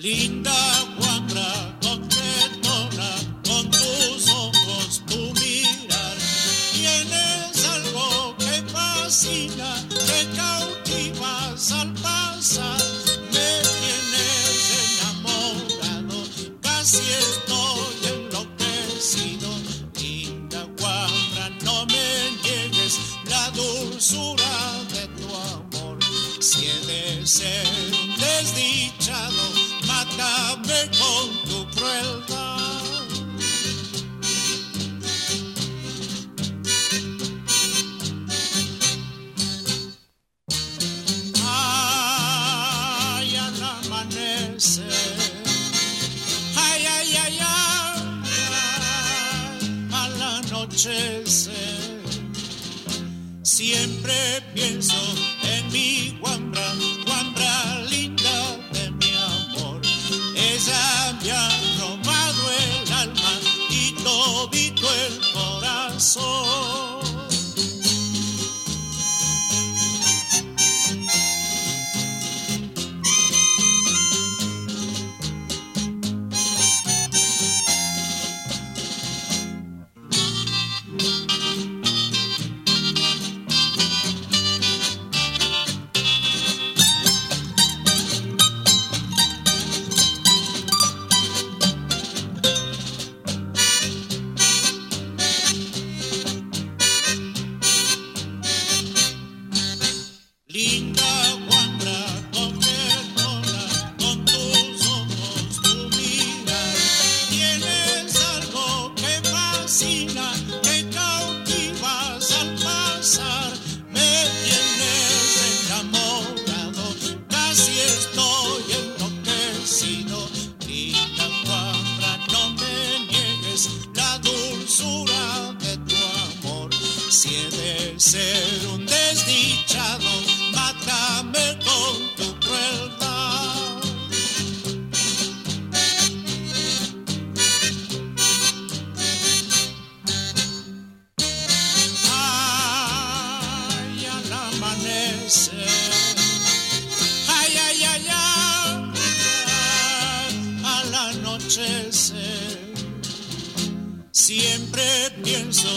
Linda guambra, coquetona, con tus ojos tu mirar. Tienes algo que fascina, que cautivas al pasar. Me tienes enamorado, casi estoy enloquecido. Linda guambra, no me niegues la dulzura de tu amor. Si he de ser desdichado, Ay, al amanecer. Ay, ay, ay, al anochecer. Siempre pienso en mi guambra corazón. Si he de ser un desdichado, mátame con tu crueldad. Ay, al amanecer. Ay, ay, ay, ay, ay, al anochecer. Siempre pienso